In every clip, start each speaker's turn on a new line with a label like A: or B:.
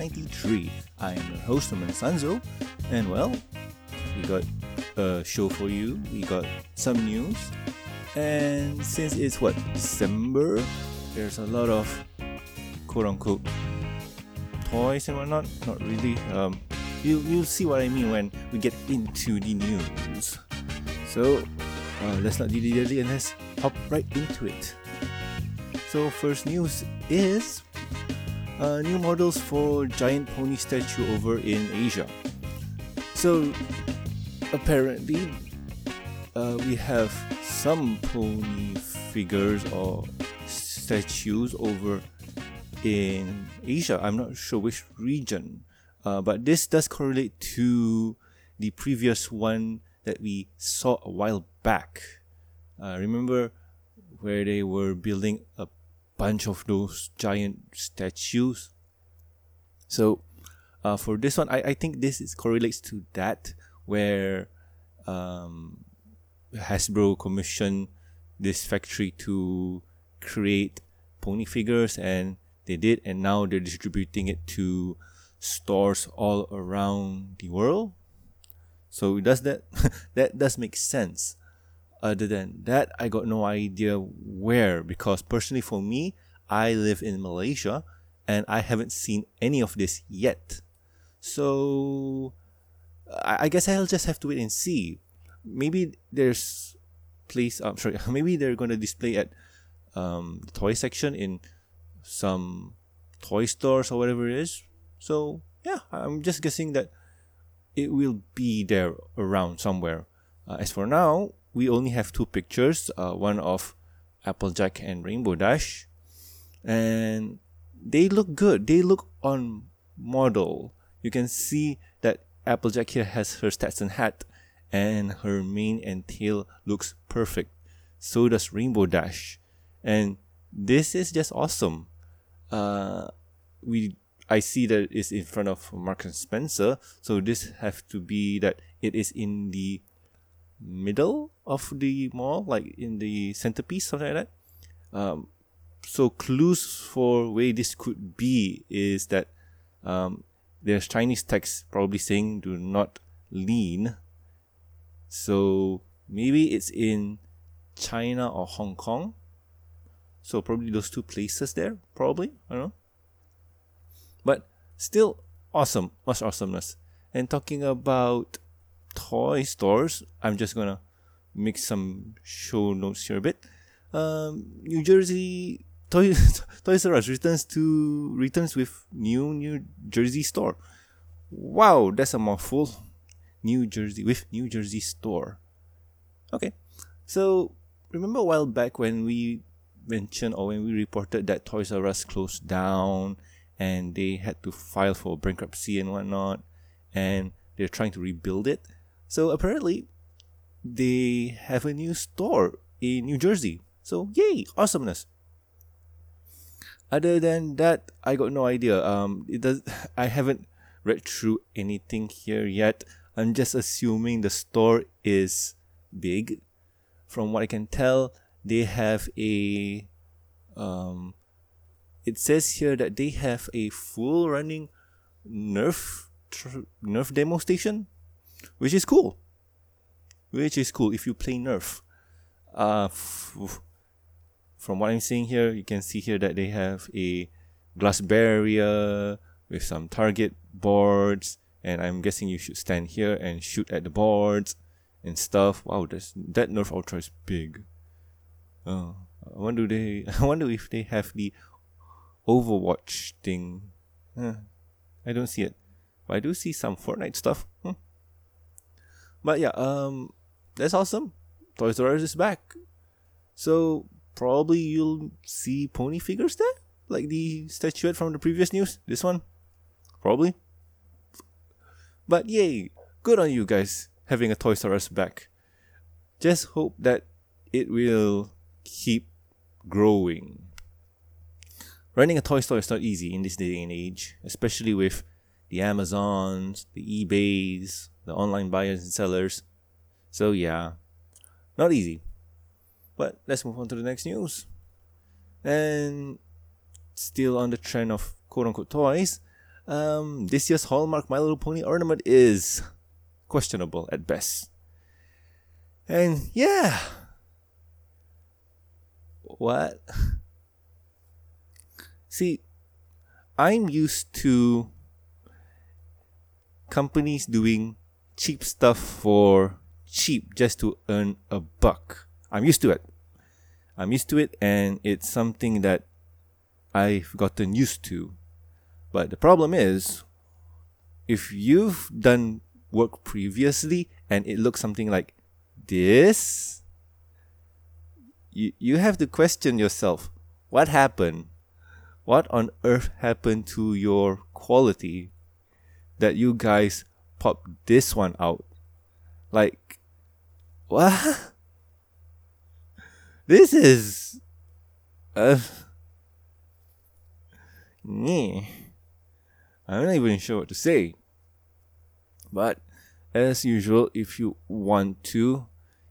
A: 93. I am your host, Norman Sanzo, and well, we got a show for you. We got some news, and since it's what December, there's a lot of quote unquote toys and whatnot. Not really. Um, you you'll see what I mean when we get into the news. So uh, let's not dilly dally and let's hop right into it. So first news is uh, new models for giant pony statue over in Asia. So apparently, uh, we have some pony figures or statues over in Asia. I'm not sure which region, uh, but this does correlate to the previous one that we saw a while back. Uh, remember where they were building a bunch of those giant statues? So, uh, for this one, I, I think this is correlates to that where um, Hasbro commissioned this factory to create pony figures and they did and now they're distributing it to stores all around the world so it does that that does make sense other than that i got no idea where because personally for me i live in malaysia and i haven't seen any of this yet. So i, guess i'll just have to wait and see. Maybe there's place i'm sorry maybe they're going to display at um, the toy section in some toy stores or whatever it is. So yeah i'm just guessing that it will be there around somewhere. Uh, as for now, we only have two pictures uh, one of Applejack and Rainbow Dash. And they look good. They look on model. You can see that Applejack here has her Stetson hat and her mane and tail looks perfect. So does Rainbow Dash. And this is just awesome. Uh, we I see that it's in front of Marks and Spencer, so this have to be that it is in the middle of the mall, like in the centerpiece, something like that. Um, so clues for where this could be is that um, there's Chinese text probably saying "do not lean." So maybe it's in China or Hong Kong. So probably those two places there, probably I don't know. But still awesome, much awesomeness. And talking about toy stores, I'm just gonna make some show notes here a bit. Um, New Jersey Toys Toys R Us returns to returns with new New Jersey store. Wow, that's a mouthful. New Jersey with New Jersey store. Okay, so remember a while back when we mentioned or when we reported that Toys R Us closed down and they had to file for bankruptcy and whatnot, and they're trying to rebuild it. So apparently, they have a new store in New Jersey. So yay, awesomeness. Other than that, I got no idea. Um, it does. I haven't read through anything here yet. I'm just assuming the store is big. From what I can tell, they have a um, it says here that they have a full running Nerf tr- Nerf demo station, which is cool. Which is cool if you play Nerf. Uh, from what I'm seeing here, you can see here that they have a glass barrier with some target boards, and I'm guessing you should stand here and shoot at the boards and stuff. Wow, that's, that Nerf Ultra is big. Oh, I wonder they. I wonder if they have the Overwatch thing. I don't see it. But I do see some Fortnite stuff. Hmm. But yeah, um, that's awesome. Toys R Us is back. So probably you'll see pony figures there, like the statuette from the previous news. This one, probably. But yay, good on you guys having a Toys R Us back. Just hope that it will keep growing. Running a toy store is not easy in this day and age, especially with the Amazons, the eBays, the online buyers and sellers. So yeah, not easy. But let's move on to the next news. And still on the trend of quote unquote toys, um, this year's Hallmark My Little Pony ornament is questionable at best. And yeah. What? See, I'm used to companies doing cheap stuff for cheap just to earn a buck. I'm used to it. I'm used to it, and it's something that I've gotten used to. But the problem is, if you've done work previously and it looks something like this, you, you have to question yourself what happened? What on earth happened to your quality that you guys popped this one out? Like, what? This is. Uh. I'm not even sure what to say. But as usual, if you want to,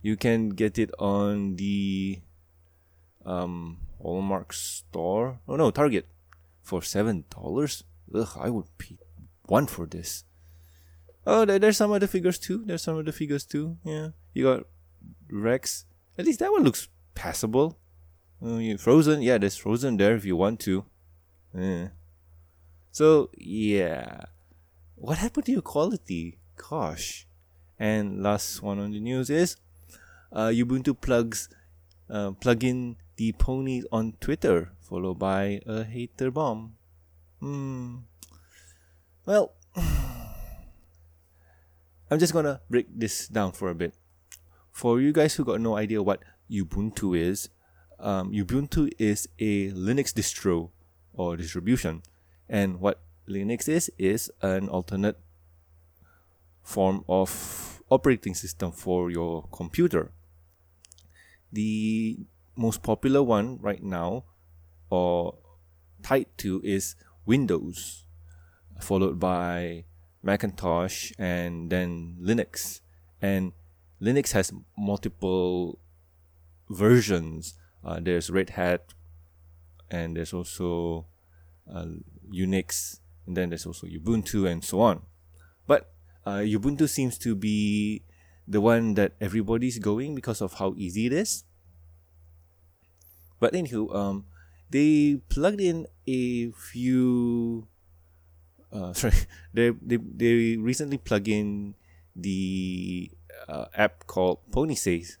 A: you can get it on the um Hallmark store. Oh no, Target for seven dollars. Ugh, I would pay one for this. Oh, there, there's some other figures too. There's some other figures too. Yeah, you got Rex. At least that one looks passable. Uh, frozen, yeah, there's Frozen there if you want to. Yeah. So yeah, what happened to your quality? Gosh. And last one on the news is, uh, Ubuntu plugs, uh, plug in the ponies on Twitter, followed by a hater bomb. Hmm. Well, I'm just gonna break this down for a bit. For you guys who got no idea what Ubuntu is, um, Ubuntu is a Linux distro or distribution, and what Linux is is an alternate form of operating system for your computer. The most popular one right now, or tied to, is Windows, followed by Macintosh, and then Linux. And Linux has multiple versions. Uh, there's Red Hat, and there's also uh, Unix, and then there's also Ubuntu, and so on. But uh, Ubuntu seems to be the one that everybody's going because of how easy it is. But anywho, um, they plugged in a few. Uh, sorry, they they they recently plug in the uh, app called Pony Says,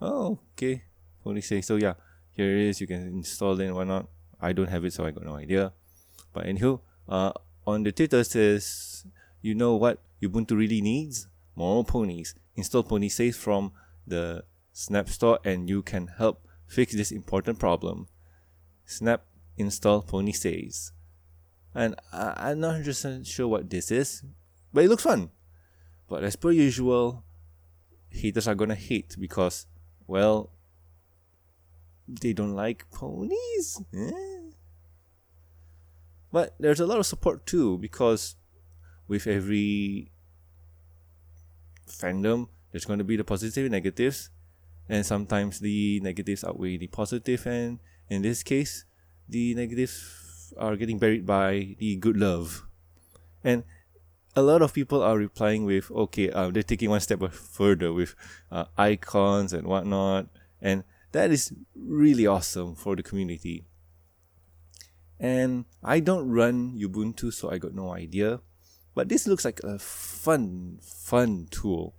A: Oh, okay. Only say so. Yeah, here it is. You can install it and whatnot. I don't have it, so I got no idea. But anywho, uh, on the Twitter says, you know what Ubuntu really needs? More ponies. Install Pony Says from the Snap Store, and you can help fix this important problem. Snap install Pony Says. And I, I'm not 100% sure what this is, but it looks fun. But as per usual, haters are gonna hate because well, they don't like ponies. Eh? But there's a lot of support too because with every fandom, there's going to be the positive and negatives, and sometimes the negatives outweigh the positive, and in this case, the negatives are getting buried by the good love. And a lot of people are replying with, okay, uh, they're taking one step further with uh, icons and whatnot, and that is really awesome for the community. And I don't run Ubuntu, so I got no idea. But this looks like a fun, fun tool.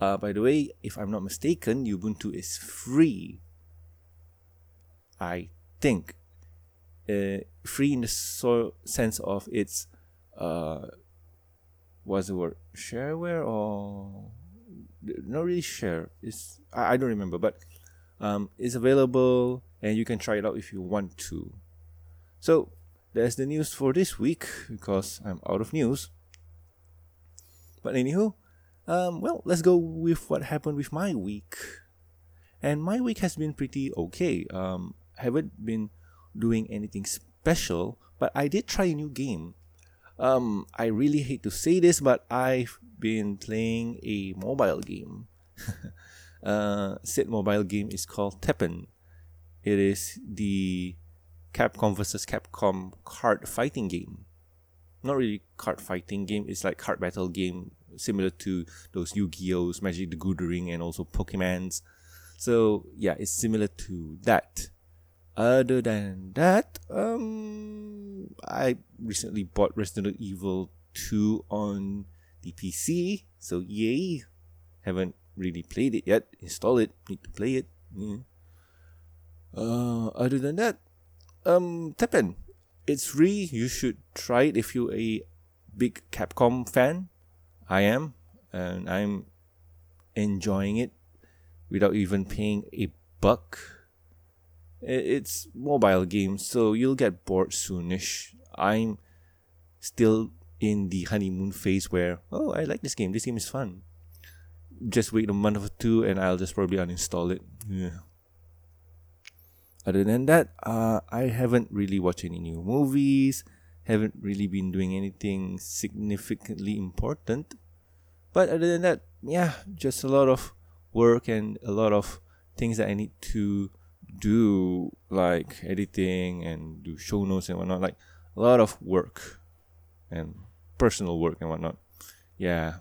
A: Uh, by the way, if I'm not mistaken, Ubuntu is free. I think. Uh, free in the so- sense of its uh, was the word? Shareware or not really share. It's I, I don't remember but um, it's available and you can try it out if you want to. So that's the news for this week because i'm out of news. But anywho um, well let's go with what happened with my week. And my week has been pretty okay. Um, haven't been doing anything special but i did try a new game um, I really hate to say this, but I've been playing a mobile game. uh, said mobile game is called Teppen. It is the Capcom versus Capcom card fighting game. not really card fighting game. It's like card battle game, similar to those Yu-Gi-Ohs, Magic the Gathering, and also Pokemon's. So yeah, it's similar to that. Other than that, um, I recently bought Resident Evil 2 on the PC. So yay! Haven't really played it yet. Install it. Need to play it. Yeah. Uh, other than that, um, Teppen. It's free. You should try it if you're a big Capcom fan. I am, and I'm enjoying it without even paying a buck. It's mobile game, so you'll get bored soonish. I'm still in the honeymoon phase where oh I like this game. This game is fun. Just wait a month or two, and I'll just probably uninstall it. Yeah. Other than that, uh, I haven't really watched any new movies. Haven't really been doing anything significantly important. But other than that, yeah, just a lot of work and a lot of things that I need to do, like editing and do show notes and whatnot. Like a lot of work and personal work and whatnot. Yeah.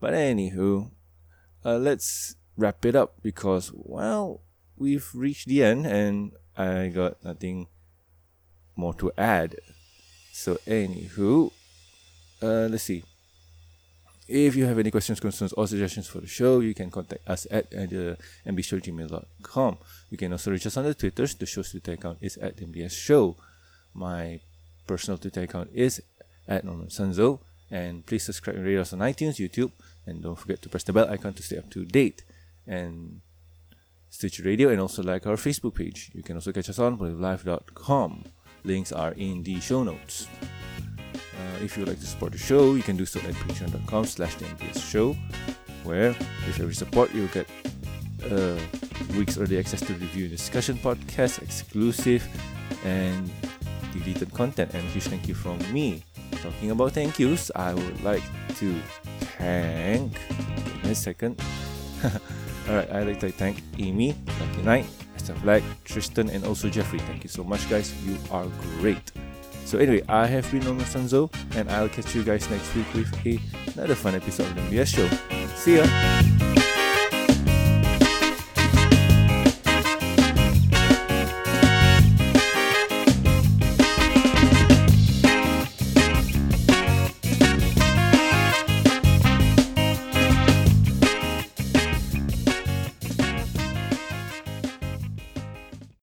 A: But anywho, uh, let's wrap it up because, well, we've reached the end and I got nothing more to add. So, anywho, uh, let's see. If you have any questions, concerns, or suggestions for the show, you can contact us at, uh, mbshow.gmail.com. You can also reach us on the Twitters. The show's Twitter account is at MBS Show. My personal Twitter account is at Norman Sanzo. And please subscribe and rate us on iTunes, YouTube, and don't forget to press the bell icon to stay up to date. And Stitcher Radio, and also like our Facebook page. You can also catch us on live.com. Links are in the show notes. Uh, if you would like to support the show, you can do so at patreon.com slash the MBS show, where with every support you'll get uh, weeks early access to review and discussion podcast, exclusive and deleted content. And a huge thank you from me. Talking about thank yous, I would like to thank. in a second. Alright, I'd like to thank Amy, Lucky Knight, Esther Black, Tristan, and also Jeffrey. Thank you so much, guys. You are great. So anyway, I have been Norman Sanzo, and I'll catch you guys next week with another fun episode of the MBS Show. See ya!